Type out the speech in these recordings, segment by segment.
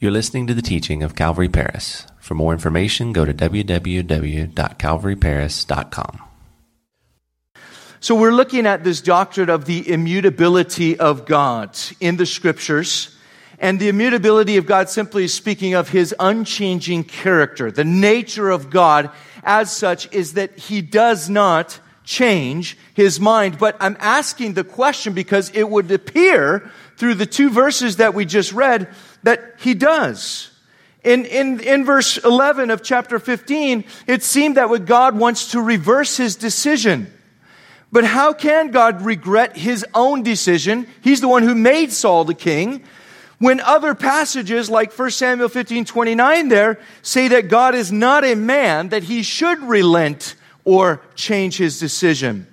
You're listening to the teaching of Calvary Paris. For more information, go to www.calvaryparis.com. So, we're looking at this doctrine of the immutability of God in the scriptures. And the immutability of God simply is speaking of his unchanging character. The nature of God, as such, is that he does not change his mind. But I'm asking the question because it would appear through the two verses that we just read that he does. In, in, in verse 11 of chapter 15, it seemed that God wants to reverse his decision. But how can God regret his own decision? He's the one who made Saul the king. When other passages like 1 Samuel 15 29 there say that God is not a man that he should relent or change his decision.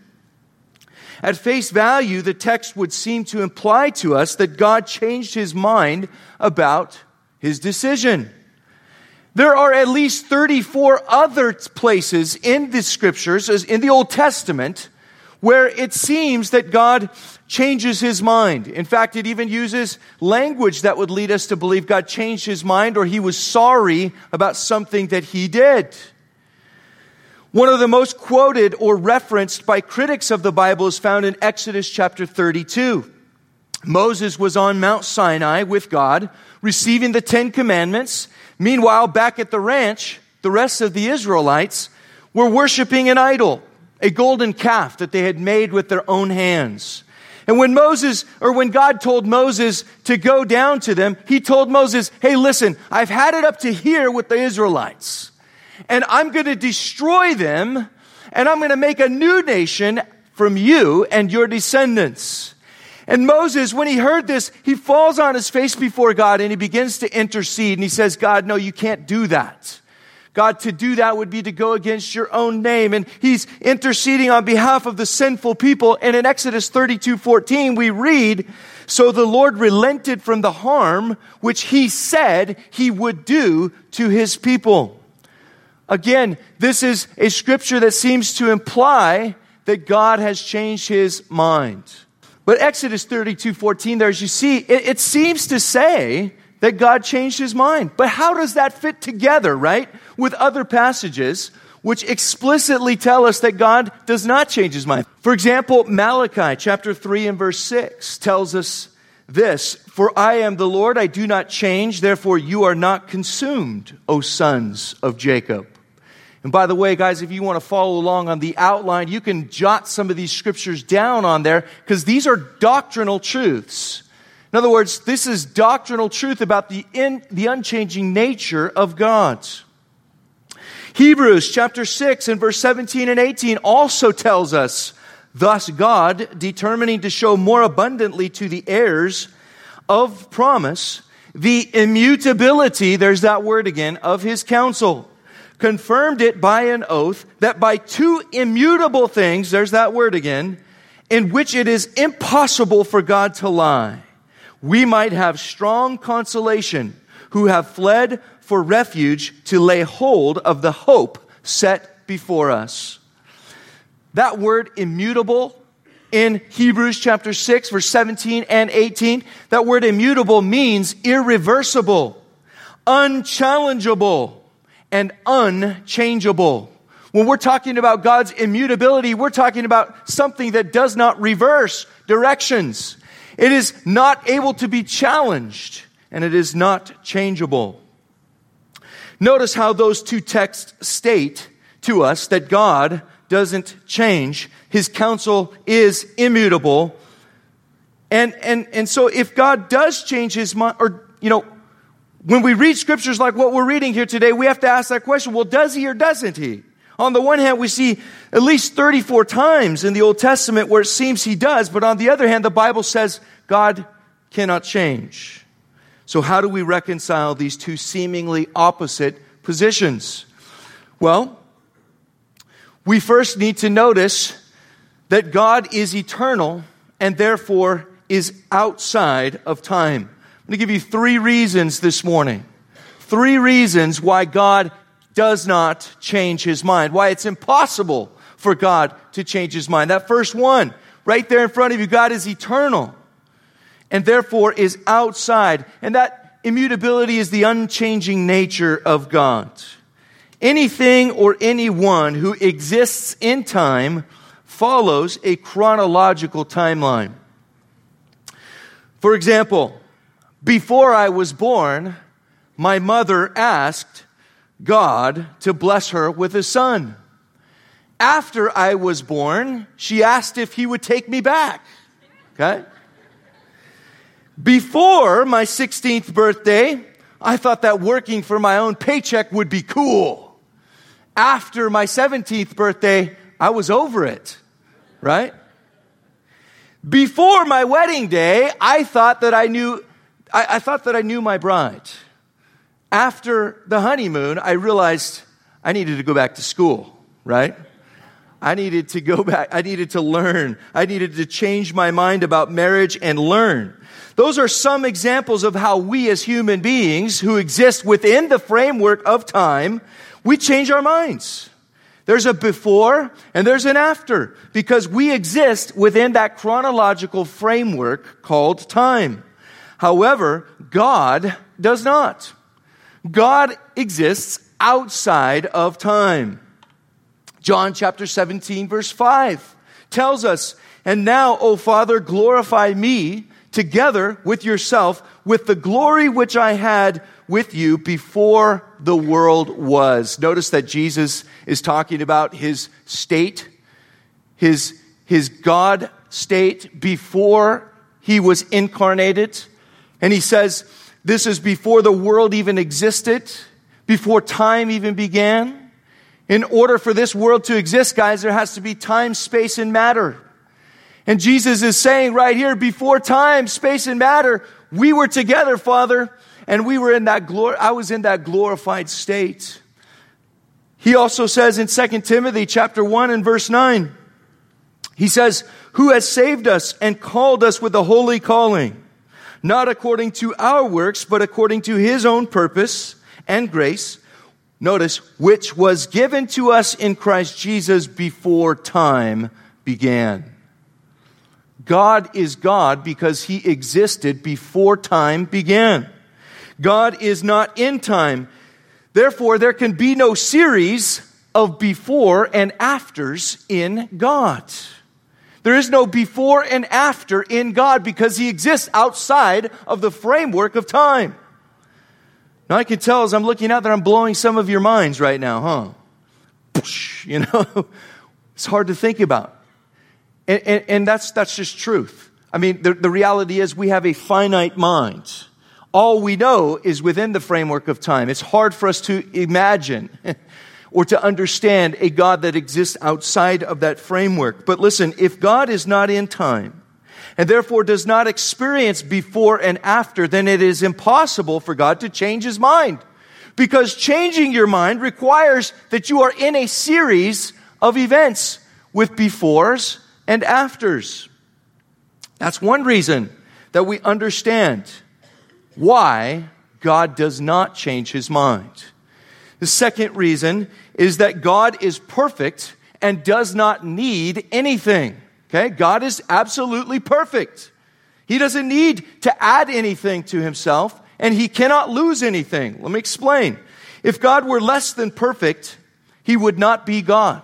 At face value, the text would seem to imply to us that God changed his mind about his decision. There are at least 34 other places in the scriptures, in the Old Testament, where it seems that God changes his mind. In fact, it even uses language that would lead us to believe God changed his mind or he was sorry about something that he did. One of the most quoted or referenced by critics of the Bible is found in Exodus chapter 32. Moses was on Mount Sinai with God, receiving the Ten Commandments. Meanwhile, back at the ranch, the rest of the Israelites were worshiping an idol, a golden calf that they had made with their own hands. And when Moses, or when God told Moses to go down to them, he told Moses, hey, listen, I've had it up to here with the Israelites and I'm going to destroy them, and I'm going to make a new nation from you and your descendants. And Moses, when he heard this, he falls on his face before God and he begins to intercede. And he says, God, no, you can't do that. God, to do that would be to go against your own name. And he's interceding on behalf of the sinful people. And in Exodus 32 14, we read, So the Lord relented from the harm which he said he would do to his people. Again, this is a scripture that seems to imply that God has changed his mind. But Exodus 32 14, there, as you see, it, it seems to say that God changed his mind. But how does that fit together, right, with other passages which explicitly tell us that God does not change his mind? For example, Malachi chapter 3 and verse 6 tells us this For I am the Lord, I do not change, therefore you are not consumed, O sons of Jacob. And by the way, guys, if you want to follow along on the outline, you can jot some of these scriptures down on there because these are doctrinal truths. In other words, this is doctrinal truth about the, in, the unchanging nature of God. Hebrews chapter 6 and verse 17 and 18 also tells us, Thus God, determining to show more abundantly to the heirs of promise the immutability, there's that word again, of his counsel confirmed it by an oath that by two immutable things, there's that word again, in which it is impossible for God to lie, we might have strong consolation who have fled for refuge to lay hold of the hope set before us. That word immutable in Hebrews chapter 6, verse 17 and 18, that word immutable means irreversible, unchallengeable and unchangeable. When we're talking about God's immutability, we're talking about something that does not reverse directions. It is not able to be challenged and it is not changeable. Notice how those two texts state to us that God doesn't change. His counsel is immutable. And, and, and so if God does change his mind, or, you know, when we read scriptures like what we're reading here today, we have to ask that question well, does he or doesn't he? On the one hand, we see at least 34 times in the Old Testament where it seems he does, but on the other hand, the Bible says God cannot change. So, how do we reconcile these two seemingly opposite positions? Well, we first need to notice that God is eternal and therefore is outside of time. Going to give you three reasons this morning. Three reasons why God does not change his mind, why it's impossible for God to change his mind. That first one, right there in front of you, God is eternal and therefore is outside. And that immutability is the unchanging nature of God. Anything or anyone who exists in time follows a chronological timeline. For example, before I was born, my mother asked God to bless her with a son. After I was born, she asked if he would take me back. Okay? Before my 16th birthday, I thought that working for my own paycheck would be cool. After my 17th birthday, I was over it, right? Before my wedding day, I thought that I knew, I, I thought that I knew my bride. After the honeymoon, I realized I needed to go back to school, right? I needed to go back. I needed to learn. I needed to change my mind about marriage and learn. Those are some examples of how we as human beings who exist within the framework of time, we change our minds. There's a before and there's an after because we exist within that chronological framework called time. However, God does not. God exists outside of time. John chapter 17 verse 5 tells us, And now, O Father, glorify me together with yourself with the glory which I had with you before the world was. Notice that Jesus is talking about his state, his, his God state before he was incarnated. And he says, this is before the world even existed, before time even began. In order for this world to exist, guys, there has to be time, space, and matter. And Jesus is saying right here, before time, space, and matter, we were together, Father, and we were in that glory, I was in that glorified state. He also says in 2 Timothy chapter 1 and verse 9, he says, Who has saved us and called us with a holy calling, not according to our works, but according to his own purpose and grace Notice, which was given to us in Christ Jesus before time began. God is God because he existed before time began. God is not in time. Therefore, there can be no series of before and afters in God. There is no before and after in God because he exists outside of the framework of time. Now I can tell as I'm looking out that I'm blowing some of your minds right now, huh? You know, it's hard to think about. And, and, and, that's, that's just truth. I mean, the, the reality is we have a finite mind. All we know is within the framework of time. It's hard for us to imagine or to understand a God that exists outside of that framework. But listen, if God is not in time, and therefore does not experience before and after, then it is impossible for God to change his mind. Because changing your mind requires that you are in a series of events with befores and afters. That's one reason that we understand why God does not change his mind. The second reason is that God is perfect and does not need anything. Okay? God is absolutely perfect. He doesn't need to add anything to himself, and he cannot lose anything. Let me explain. If God were less than perfect, he would not be God.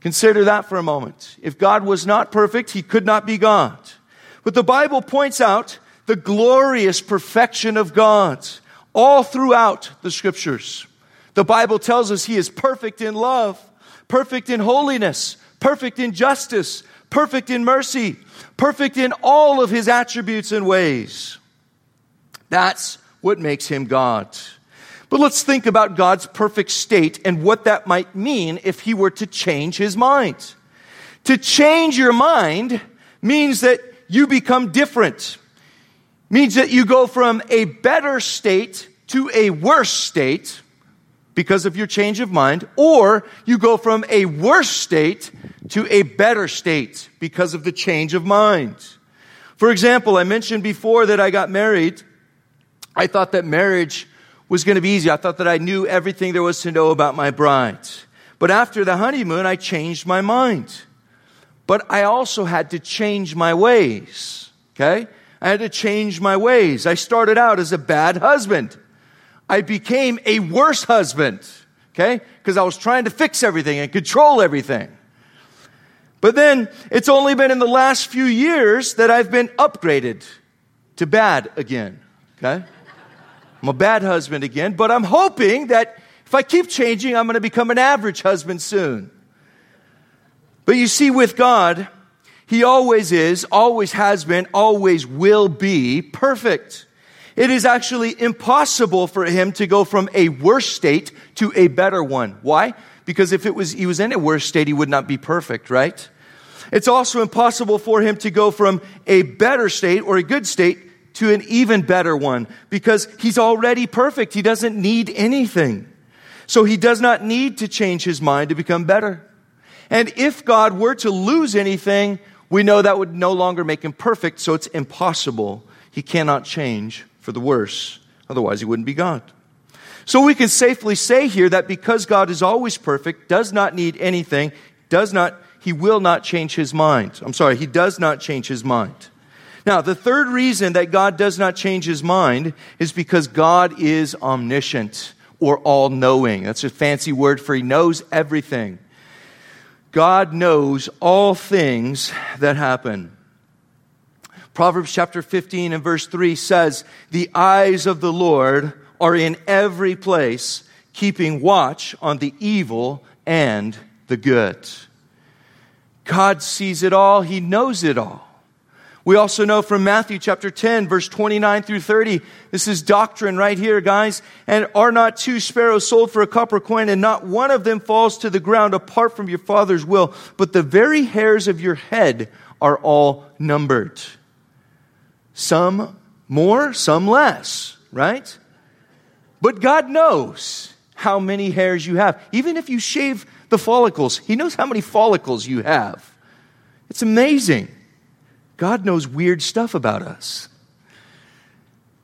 Consider that for a moment. If God was not perfect, he could not be God. But the Bible points out the glorious perfection of God all throughout the scriptures. The Bible tells us he is perfect in love, perfect in holiness, perfect in justice, perfect in mercy, perfect in all of his attributes and ways. That's what makes him God. But let's think about God's perfect state and what that might mean if he were to change his mind. To change your mind means that you become different. Means that you go from a better state to a worse state because of your change of mind, or you go from a worse state to a better state because of the change of mind. For example, I mentioned before that I got married. I thought that marriage was going to be easy. I thought that I knew everything there was to know about my bride. But after the honeymoon, I changed my mind. But I also had to change my ways. Okay? I had to change my ways. I started out as a bad husband. I became a worse husband, okay? Because I was trying to fix everything and control everything. But then it's only been in the last few years that I've been upgraded to bad again, okay? I'm a bad husband again, but I'm hoping that if I keep changing, I'm going to become an average husband soon. But you see, with God, He always is, always has been, always will be perfect. It is actually impossible for Him to go from a worse state to a better one. Why? Because if it was, He was in a worse state, He would not be perfect, right? It's also impossible for Him to go from a better state or a good state to an even better one because He's already perfect. He doesn't need anything. So He does not need to change His mind to become better. And if God were to lose anything, we know that would no longer make him perfect, so it's impossible. He cannot change for the worse. Otherwise, he wouldn't be God. So we can safely say here that because God is always perfect, does not need anything, does not, he will not change his mind. I'm sorry, he does not change his mind. Now, the third reason that God does not change his mind is because God is omniscient or all knowing. That's a fancy word for he knows everything. God knows all things that happen. Proverbs chapter 15 and verse 3 says, The eyes of the Lord are in every place, keeping watch on the evil and the good. God sees it all, He knows it all. We also know from Matthew chapter 10, verse 29 through 30, this is doctrine right here, guys. And are not two sparrows sold for a copper coin, and not one of them falls to the ground apart from your Father's will, but the very hairs of your head are all numbered. Some more, some less, right? But God knows how many hairs you have. Even if you shave the follicles, He knows how many follicles you have. It's amazing. God knows weird stuff about us.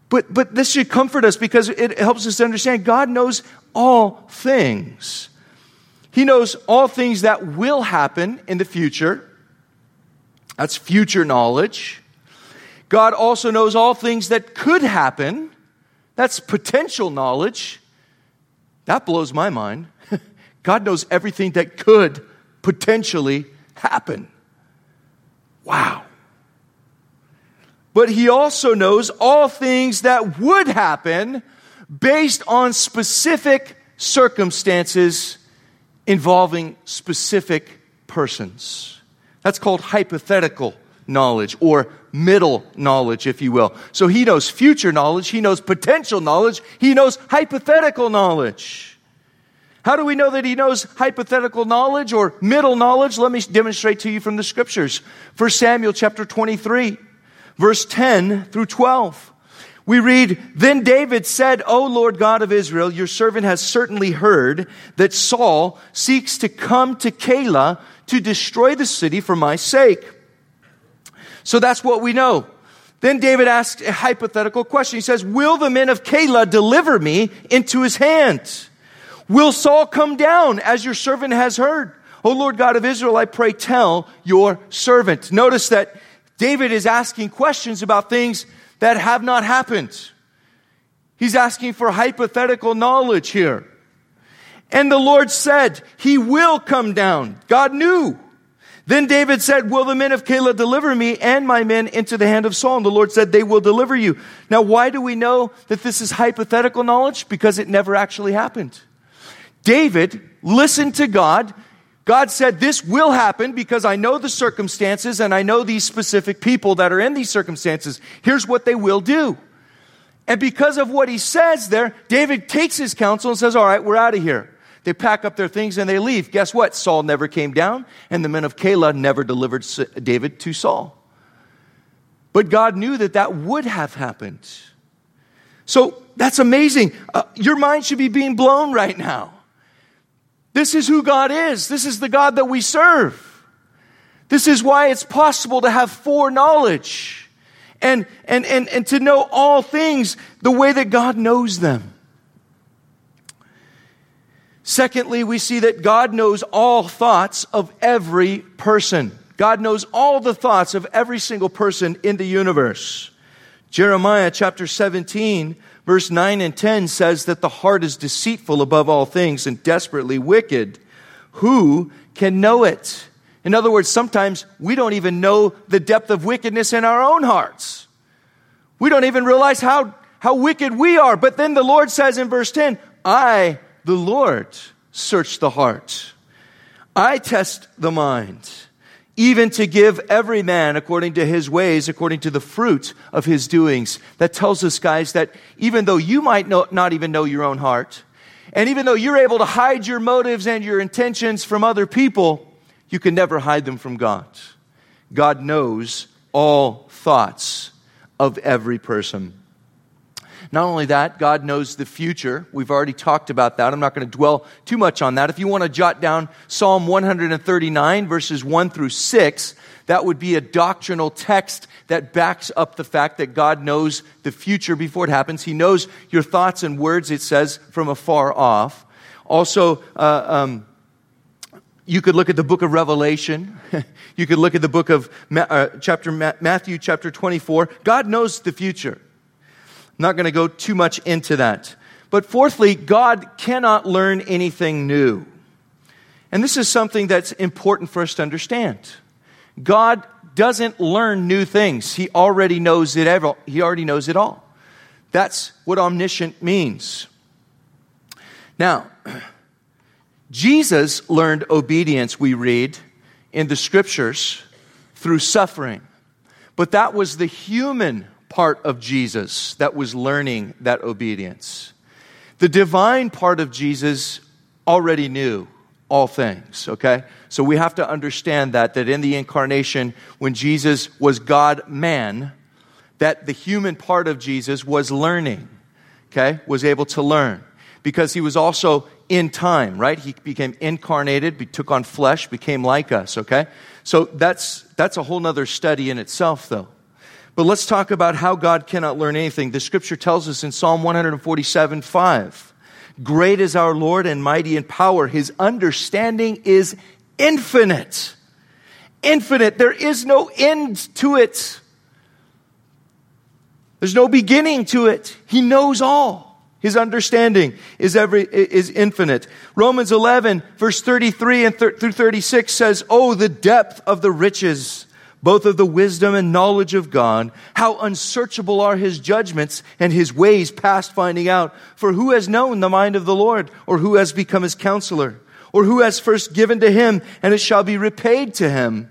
But, but this should comfort us because it helps us to understand God knows all things. He knows all things that will happen in the future. That's future knowledge. God also knows all things that could happen. That's potential knowledge. That blows my mind. God knows everything that could potentially happen. Wow but he also knows all things that would happen based on specific circumstances involving specific persons. That's called hypothetical knowledge or middle knowledge, if you will. So he knows future knowledge, he knows potential knowledge, he knows hypothetical knowledge. How do we know that he knows hypothetical knowledge or middle knowledge? Let me demonstrate to you from the scriptures. 1 Samuel chapter 23 verse 10 through 12. We read, Then David said, O Lord God of Israel, your servant has certainly heard that Saul seeks to come to Keilah to destroy the city for my sake. So that's what we know. Then David asks a hypothetical question. He says, Will the men of Keilah deliver me into his hand? Will Saul come down as your servant has heard? O Lord God of Israel, I pray tell your servant. Notice that David is asking questions about things that have not happened. He's asking for hypothetical knowledge here. And the Lord said, He will come down. God knew. Then David said, Will the men of Keilah deliver me and my men into the hand of Saul? And the Lord said, They will deliver you. Now, why do we know that this is hypothetical knowledge? Because it never actually happened. David listened to God God said, This will happen because I know the circumstances and I know these specific people that are in these circumstances. Here's what they will do. And because of what he says there, David takes his counsel and says, All right, we're out of here. They pack up their things and they leave. Guess what? Saul never came down, and the men of Keilah never delivered David to Saul. But God knew that that would have happened. So that's amazing. Uh, your mind should be being blown right now. This is who God is. This is the God that we serve. This is why it's possible to have foreknowledge and, and, and, and to know all things the way that God knows them. Secondly, we see that God knows all thoughts of every person. God knows all the thoughts of every single person in the universe. Jeremiah chapter 17, verse 9 and 10 says that the heart is deceitful above all things and desperately wicked. Who can know it? In other words, sometimes we don't even know the depth of wickedness in our own hearts. We don't even realize how, how wicked we are. But then the Lord says in verse 10, I, the Lord, search the heart. I test the mind, even to give every man according to his ways, according to the fruit of his doings. That tells us, guys, that even though you might not even know your own heart, and even though you're able to hide your motives and your intentions from other people, you can never hide them from God. God knows all thoughts of every person. Not only that, God knows the future. We've already talked about that. I'm not going to dwell too much on that. If you want to jot down Psalm 139, verses 1 through 6, that would be a doctrinal text that backs up the fact that God knows the future before it happens. He knows your thoughts and words, it says, from afar off. Also, uh, um, you could look at the book of Revelation. you could look at the book of Ma- uh, chapter Ma- Matthew, chapter 24. God knows the future. I'm not going to go too much into that. But fourthly, God cannot learn anything new. And this is something that's important for us to understand. God doesn't learn new things. He already knows it ever, he already knows it all. That's what omniscient means. Now, Jesus learned obedience, we read in the scriptures, through suffering. But that was the human part of Jesus that was learning that obedience. The divine part of Jesus already knew all things, okay? So we have to understand that, that in the incarnation, when Jesus was God man, that the human part of Jesus was learning, okay? Was able to learn. Because he was also in time, right? He became incarnated, he took on flesh, became like us, okay? So that's, that's a whole nother study in itself, though. But let's talk about how God cannot learn anything. The scripture tells us in Psalm 147 5 Great is our Lord and mighty in power. His understanding is infinite. Infinite. There is no end to it. There's no beginning to it. He knows all. His understanding is every, is infinite. Romans 11 verse 33 and through 36 says, Oh, the depth of the riches, both of the wisdom and knowledge of God. How unsearchable are his judgments and his ways past finding out. For who has known the mind of the Lord or who has become his counselor or who has first given to him and it shall be repaid to him.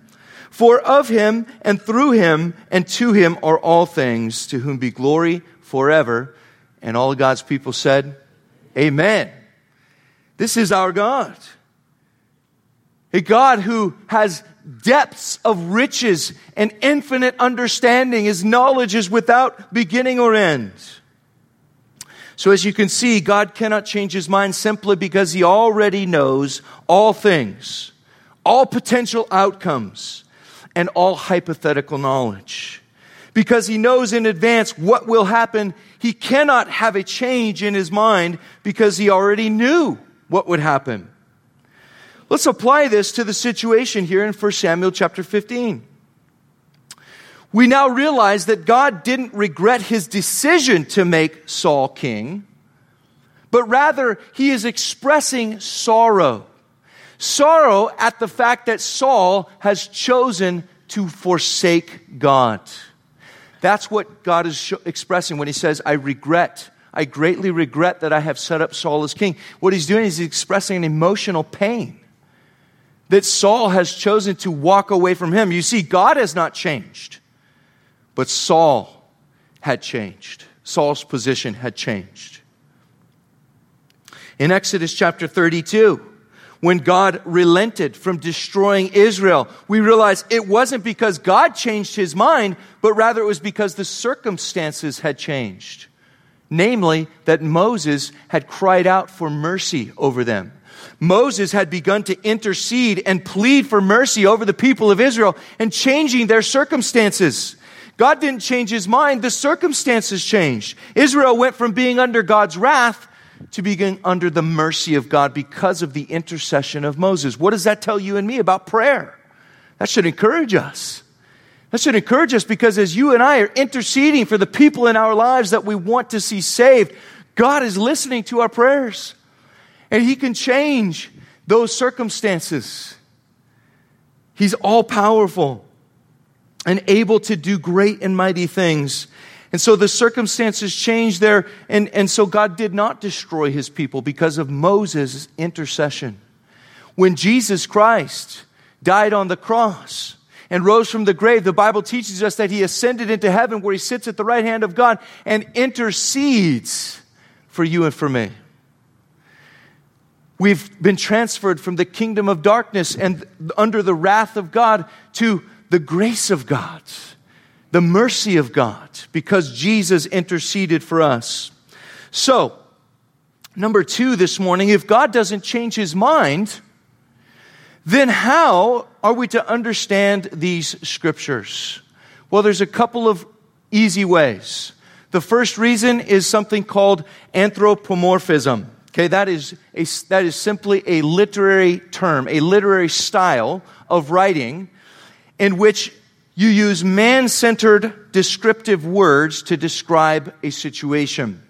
For of him and through him and to him are all things to whom be glory forever. And all God's people said, Amen. This is our God. A God who has depths of riches and infinite understanding. His knowledge is without beginning or end. So, as you can see, God cannot change his mind simply because he already knows all things, all potential outcomes, and all hypothetical knowledge. Because he knows in advance what will happen he cannot have a change in his mind because he already knew what would happen. Let's apply this to the situation here in 1 Samuel chapter 15. We now realize that God didn't regret his decision to make Saul king, but rather he is expressing sorrow. Sorrow at the fact that Saul has chosen to forsake God. That's what God is sh- expressing when he says, I regret. I greatly regret that I have set up Saul as king. What he's doing is he's expressing an emotional pain that Saul has chosen to walk away from him. You see, God has not changed, but Saul had changed. Saul's position had changed. In Exodus chapter 32, when God relented from destroying Israel, we realize it wasn't because God changed his mind, but rather it was because the circumstances had changed. Namely, that Moses had cried out for mercy over them. Moses had begun to intercede and plead for mercy over the people of Israel and changing their circumstances. God didn't change his mind, the circumstances changed. Israel went from being under God's wrath to being under the mercy of God because of the intercession of Moses. What does that tell you and me about prayer? That should encourage us. That should encourage us because as you and I are interceding for the people in our lives that we want to see saved, God is listening to our prayers. And He can change those circumstances. He's all powerful and able to do great and mighty things. And so the circumstances changed there, and, and so God did not destroy his people because of Moses' intercession. When Jesus Christ died on the cross and rose from the grave, the Bible teaches us that he ascended into heaven where he sits at the right hand of God and intercedes for you and for me. We've been transferred from the kingdom of darkness and under the wrath of God to the grace of God, the mercy of God, because Jesus interceded for us. So, number two this morning, if God doesn't change his mind, then how are we to understand these scriptures? Well, there's a couple of easy ways. The first reason is something called anthropomorphism. Okay, that is, a, that is simply a literary term, a literary style of writing in which you use man centered descriptive words to describe a situation.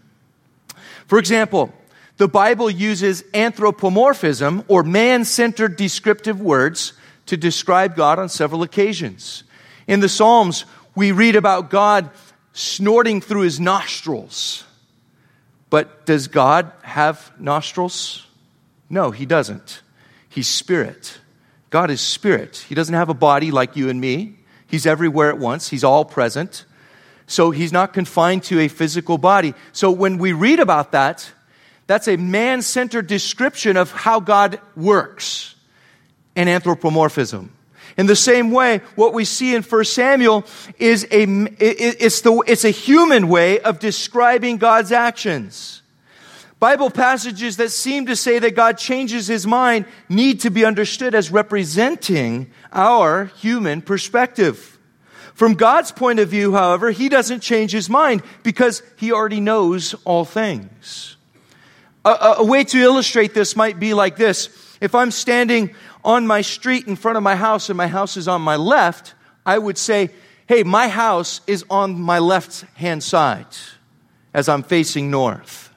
For example, the Bible uses anthropomorphism or man centered descriptive words to describe God on several occasions. In the Psalms, we read about God snorting through his nostrils. But does God have nostrils? No, he doesn't. He's spirit. God is spirit. He doesn't have a body like you and me. He's everywhere at once. He's all present. So he's not confined to a physical body. So when we read about that, that's a man centered description of how God works and anthropomorphism. In the same way, what we see in 1 Samuel is a, it's, the, it's a human way of describing God's actions. Bible passages that seem to say that God changes his mind need to be understood as representing our human perspective. From God's point of view, however, he doesn't change his mind because he already knows all things. A, a, a way to illustrate this might be like this. If I'm standing on my street in front of my house and my house is on my left, I would say, hey, my house is on my left hand side as I'm facing north.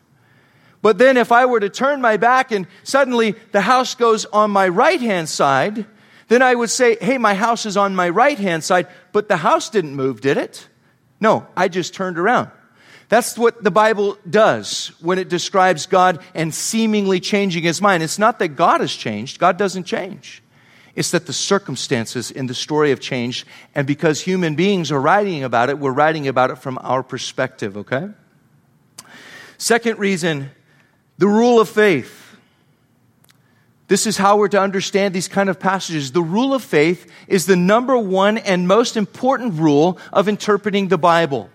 But then if I were to turn my back and suddenly the house goes on my right hand side, then I would say, hey, my house is on my right hand side, but the house didn't move, did it? No, I just turned around. That's what the Bible does when it describes God and seemingly changing his mind. It's not that God has changed, God doesn't change. It's that the circumstances in the story have changed, and because human beings are writing about it, we're writing about it from our perspective, okay? Second reason, the rule of faith. This is how we're to understand these kind of passages. The rule of faith is the number one and most important rule of interpreting the Bible.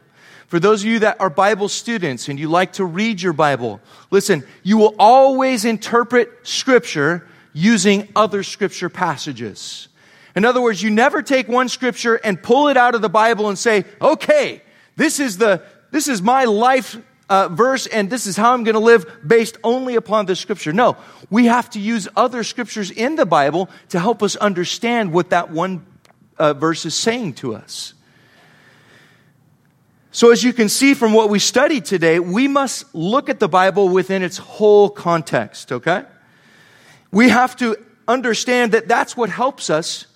For those of you that are Bible students and you like to read your Bible, listen, you will always interpret Scripture using other Scripture passages. In other words, you never take one Scripture and pull it out of the Bible and say, okay, this is the, this is my life uh, verse and this is how I'm going to live based only upon this scripture. No, we have to use other scriptures in the Bible to help us understand what that one uh, verse is saying to us. So, as you can see from what we studied today, we must look at the Bible within its whole context, okay? We have to understand that that's what helps us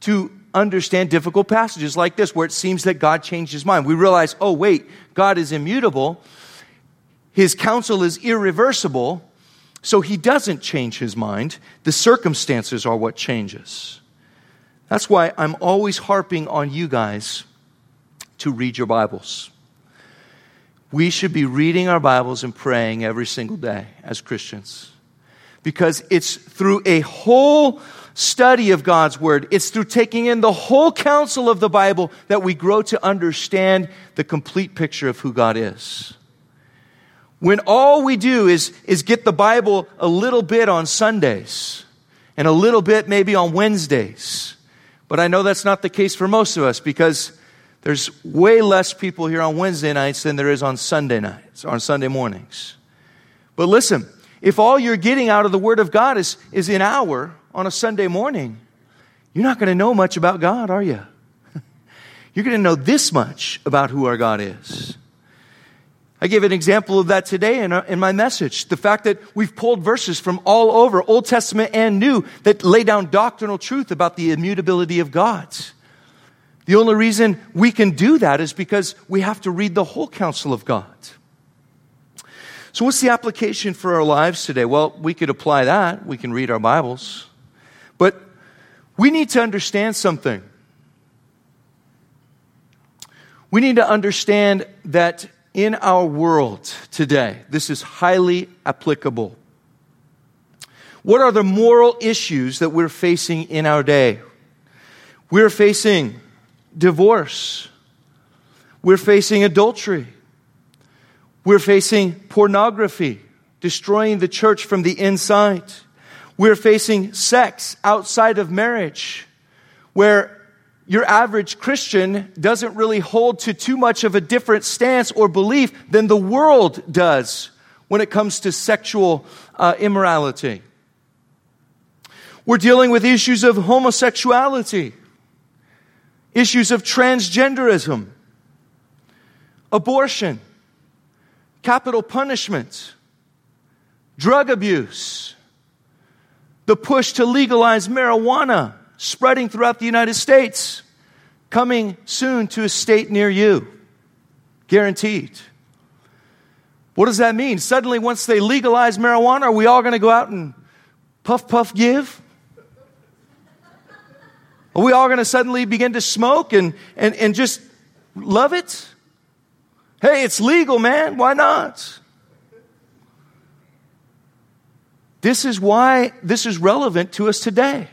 to understand difficult passages like this, where it seems that God changed his mind. We realize, oh, wait, God is immutable, his counsel is irreversible, so he doesn't change his mind. The circumstances are what changes. That's why I'm always harping on you guys to read your Bibles. We should be reading our Bibles and praying every single day as Christians. Because it's through a whole study of God's Word, it's through taking in the whole counsel of the Bible that we grow to understand the complete picture of who God is. When all we do is, is get the Bible a little bit on Sundays and a little bit maybe on Wednesdays, but I know that's not the case for most of us because there's way less people here on Wednesday nights than there is on Sunday nights, or on Sunday mornings. But listen, if all you're getting out of the Word of God is, is an hour on a Sunday morning, you're not going to know much about God, are you? you're going to know this much about who our God is. I gave an example of that today in, uh, in my message. The fact that we've pulled verses from all over, Old Testament and New, that lay down doctrinal truth about the immutability of God. The only reason we can do that is because we have to read the whole counsel of God. So, what's the application for our lives today? Well, we could apply that. We can read our Bibles. But we need to understand something. We need to understand that in our world today, this is highly applicable. What are the moral issues that we're facing in our day? We're facing divorce. We're facing adultery. We're facing pornography, destroying the church from the inside. We're facing sex outside of marriage, where your average Christian doesn't really hold to too much of a different stance or belief than the world does when it comes to sexual uh, immorality. We're dealing with issues of homosexuality, issues of transgenderism, abortion capital punishment, drug abuse, the push to legalize marijuana spreading throughout the United States, coming soon to a state near you. Guaranteed. What does that mean? Suddenly, once they legalize marijuana, are we all going to go out and puff, puff, give? Are we all going to suddenly begin to smoke and, and, and just love it? Hey, it's legal, man. Why not? This is why this is relevant to us today.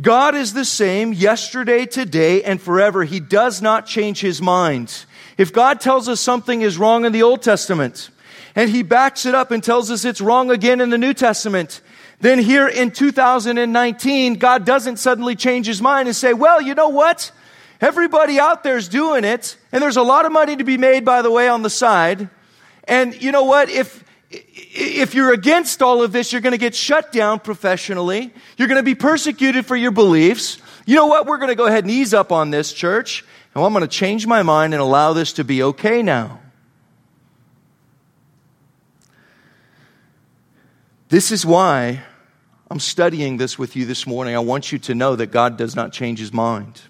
God is the same yesterday, today, and forever. He does not change his mind. If God tells us something is wrong in the Old Testament, and he backs it up and tells us it's wrong again in the New Testament, then here in 2019, God doesn't suddenly change his mind and say, well, you know what? Everybody out there is doing it, and there's a lot of money to be made, by the way, on the side. And you know what? If if you're against all of this, you're going to get shut down professionally. You're going to be persecuted for your beliefs. You know what? We're going to go ahead and ease up on this, church. And I'm going to change my mind and allow this to be okay now. This is why I'm studying this with you this morning. I want you to know that God does not change his mind.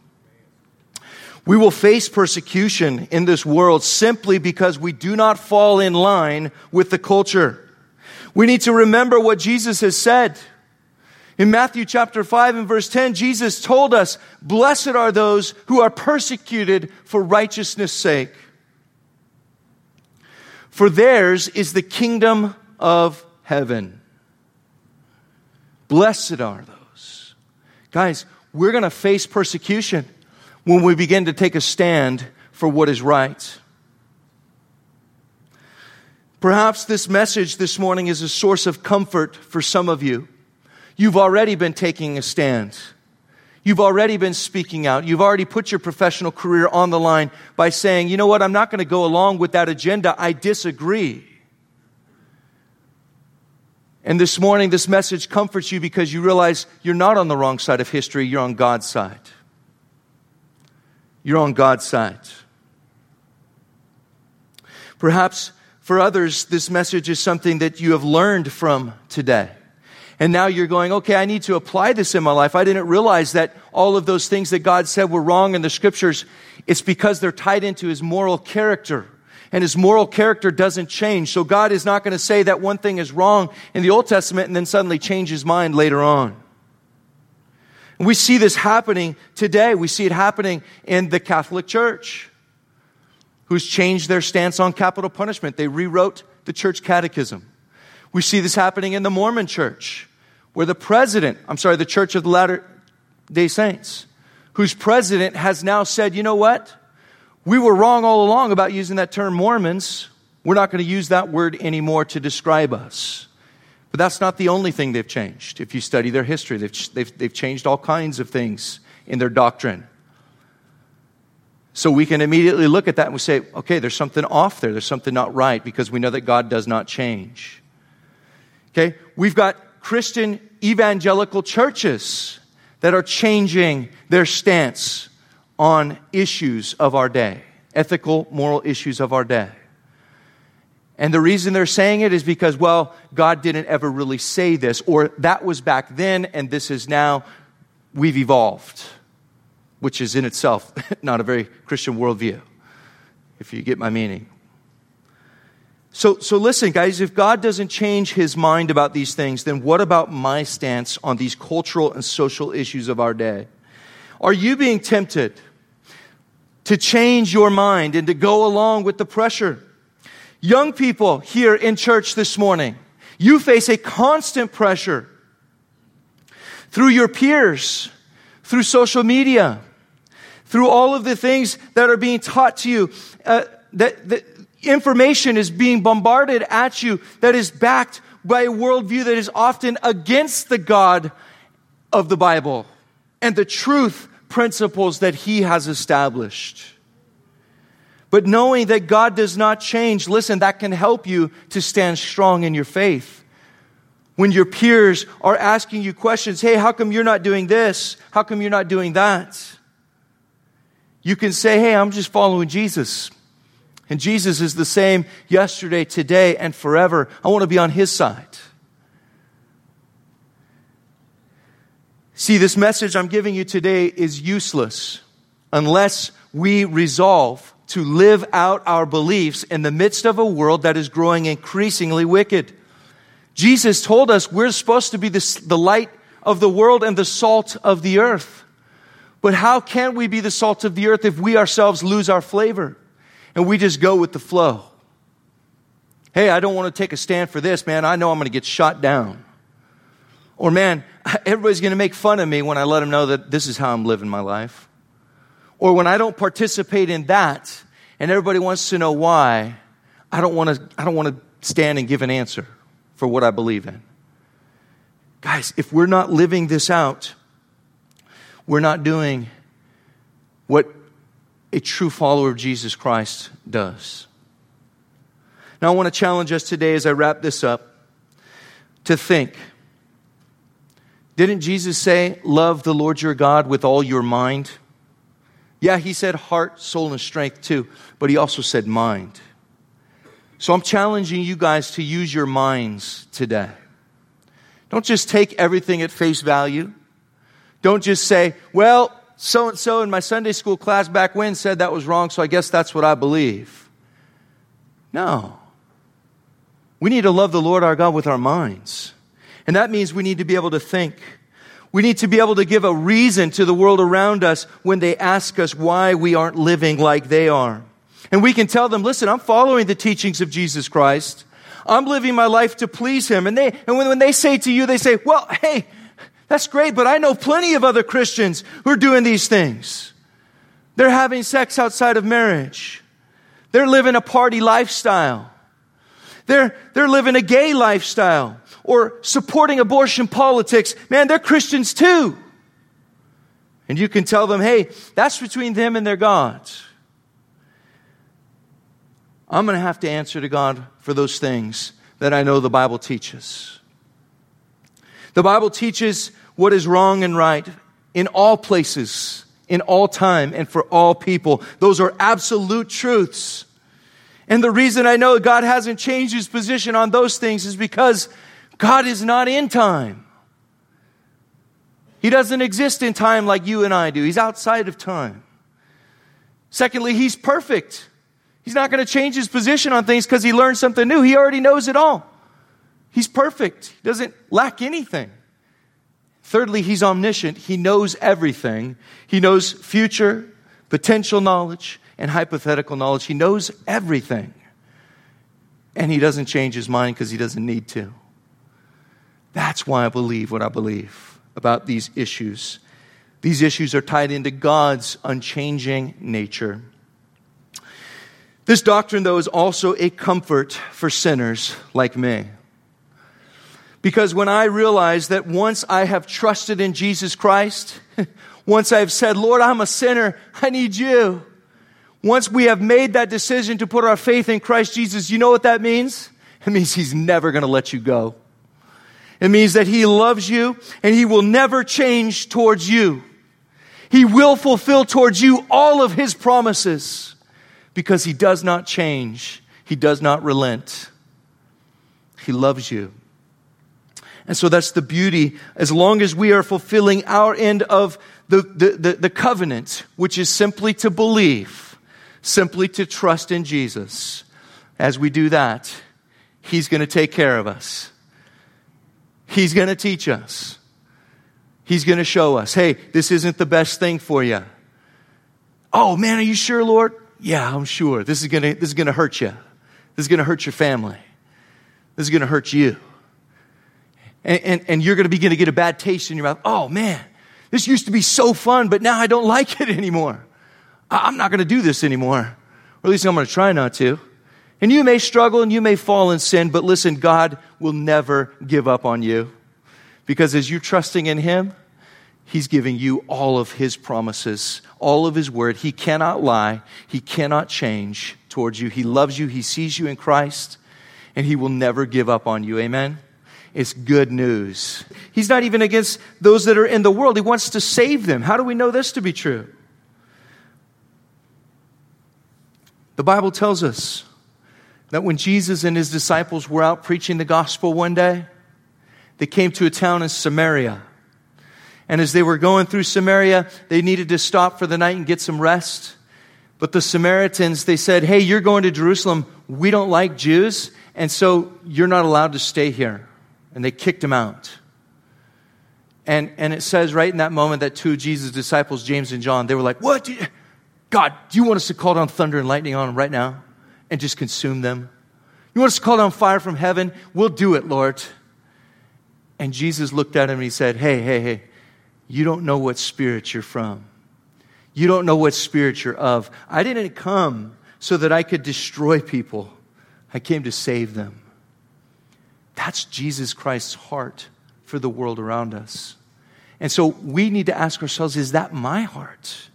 We will face persecution in this world simply because we do not fall in line with the culture. We need to remember what Jesus has said. In Matthew chapter 5 and verse 10, Jesus told us, Blessed are those who are persecuted for righteousness' sake. For theirs is the kingdom of heaven. Blessed are those. Guys, we're going to face persecution when we begin to take a stand for what is right. Perhaps this message this morning is a source of comfort for some of you. You've already been taking a stand. You've already been speaking out. You've already put your professional career on the line by saying, you know what, I'm not going to go along with that agenda. I disagree. And this morning, this message comforts you because you realize you're not on the wrong side of history, you're on God's side you're on God's side. Perhaps for others, this message is something that you have learned from today. And now you're going, okay, I need to apply this in my life. I didn't realize that all of those things that God said were wrong in the scriptures, it's because they're tied into his moral character. And his moral character doesn't change. So God is not going to say that one thing is wrong in the Old Testament and then suddenly change his mind later on. And we see this happening today. We see it happening in the Catholic Church, who's changed their stance on capital punishment. They rewrote the church catechism. We see this happening in the Mormon church, where the president, I'm sorry, the Church of the Latter day Saints, whose president has now said, you know what? We were wrong all along about using that term Mormons. We're not going to use that word anymore to describe us. But that's not the only thing they've changed. If you study their history, they've, they've, they've changed all kinds of things in their doctrine. So we can immediately look at that and we say, okay, there's something off there. There's something not right because we know that God does not change. Okay? We've got Christian evangelical churches that are changing their stance on issues of our day, ethical, moral issues of our day. And the reason they're saying it is because, well, God didn't ever really say this, or that was back then and this is now, we've evolved, which is in itself not a very Christian worldview, if you get my meaning. So, so listen, guys, if God doesn't change his mind about these things, then what about my stance on these cultural and social issues of our day? Are you being tempted to change your mind and to go along with the pressure? Young people here in church this morning, you face a constant pressure through your peers, through social media, through all of the things that are being taught to you. Uh, that, that information is being bombarded at you that is backed by a worldview that is often against the God of the Bible and the truth principles that He has established. But knowing that God does not change, listen, that can help you to stand strong in your faith. When your peers are asking you questions, hey, how come you're not doing this? How come you're not doing that? You can say, hey, I'm just following Jesus. And Jesus is the same yesterday, today, and forever. I want to be on his side. See, this message I'm giving you today is useless unless we resolve to live out our beliefs in the midst of a world that is growing increasingly wicked. Jesus told us we're supposed to be the, the light of the world and the salt of the earth. But how can we be the salt of the earth if we ourselves lose our flavor and we just go with the flow? Hey, I don't want to take a stand for this, man. I know I'm going to get shot down. Or, man, everybody's going to make fun of me when I let them know that this is how I'm living my life. Or when I don't participate in that and everybody wants to know why, I don't want to, I don't want to stand and give an answer for what I believe in. Guys, if we're not living this out, we're not doing what a true follower of Jesus Christ does. Now, I want to challenge us today as I wrap this up to think. Didn't Jesus say, Love the Lord your God with all your mind? Yeah, he said heart, soul, and strength too, but he also said mind. So I'm challenging you guys to use your minds today. Don't just take everything at face value. Don't just say, well, so and so in my Sunday school class back when said that was wrong, so I guess that's what I believe. No. We need to love the Lord our God with our minds. And that means we need to be able to think we need to be able to give a reason to the world around us when they ask us why we aren't living like they are. And we can tell them, listen, I'm following the teachings of Jesus Christ. I'm living my life to please Him. And they, and when, when they say to you, they say, well, hey, that's great, but I know plenty of other Christians who are doing these things. They're having sex outside of marriage. They're living a party lifestyle. They're, they're living a gay lifestyle or supporting abortion politics, man, they're Christians too. And you can tell them, hey, that's between them and their God. I'm going to have to answer to God for those things that I know the Bible teaches. The Bible teaches what is wrong and right in all places, in all time, and for all people. Those are absolute truths. And the reason I know God hasn't changed his position on those things is because God is not in time. He doesn't exist in time like you and I do. He's outside of time. Secondly, he's perfect. He's not going to change his position on things because he learned something new. He already knows it all. He's perfect. He doesn't lack anything. Thirdly, he's omniscient. He knows everything. He knows future, potential knowledge, and hypothetical knowledge. He knows everything. And he doesn't change his mind because he doesn't need to. That's why I believe what I believe about these issues. These issues are tied into God's unchanging nature. This doctrine, though, is also a comfort for sinners like me. Because when I realize that once I have trusted in Jesus Christ, once I have said, Lord, I'm a sinner, I need you. Once we have made that decision to put our faith in Christ Jesus, you know what that means? It means He's never going to let you go. It means that He loves you and He will never change towards you. He will fulfill towards you all of His promises because He does not change, He does not relent. He loves you. And so that's the beauty. As long as we are fulfilling our end of the, the, the, the, covenant, which is simply to believe, simply to trust in Jesus, as we do that, He's going to take care of us. He's going to teach us. He's going to show us, hey, this isn't the best thing for you. Oh man, are you sure, Lord? Yeah, I'm sure. This is going to, this is going to hurt you. This is going to hurt your family. This is going to hurt you. And, and, and you're going to begin to get a bad taste in your mouth. Oh man, this used to be so fun, but now I don't like it anymore. I'm not going to do this anymore. Or at least I'm going to try not to. And you may struggle and you may fall in sin, but listen, God will never give up on you. Because as you're trusting in Him, He's giving you all of His promises, all of His word. He cannot lie, He cannot change towards you. He loves you, He sees you in Christ, and He will never give up on you. Amen? It's good news. He's not even against those that are in the world, He wants to save them. How do we know this to be true? The Bible tells us that when Jesus and his disciples were out preaching the gospel one day, they came to a town in Samaria. And as they were going through Samaria, they needed to stop for the night and get some rest. But the Samaritans, they said, Hey, you're going to Jerusalem. We don't like Jews, and so you're not allowed to stay here. And they kicked him out. And, and it says right in that moment that two of Jesus' disciples, James and John, they were like, What? Do God, do you want us to call down thunder and lightning on them right now and just consume them? You want us to call down fire from heaven? We'll do it, Lord. And Jesus looked at him and he said, Hey, hey, hey, you don't know what spirit you're from. You don't know what spirit you're of. I didn't come so that I could destroy people, I came to save them. That's Jesus Christ's heart for the world around us. And so we need to ask ourselves is that my heart?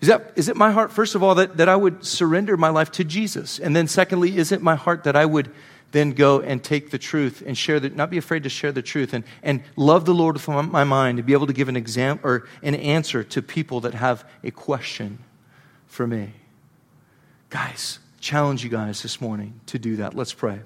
Is, that, is it my heart, first of all, that, that I would surrender my life to Jesus? And then, secondly, is it my heart that I would then go and take the truth and share that, not be afraid to share the truth and, and love the Lord with my mind and be able to give an exam or an answer to people that have a question for me. Guys, challenge you guys this morning to do that. Let's pray.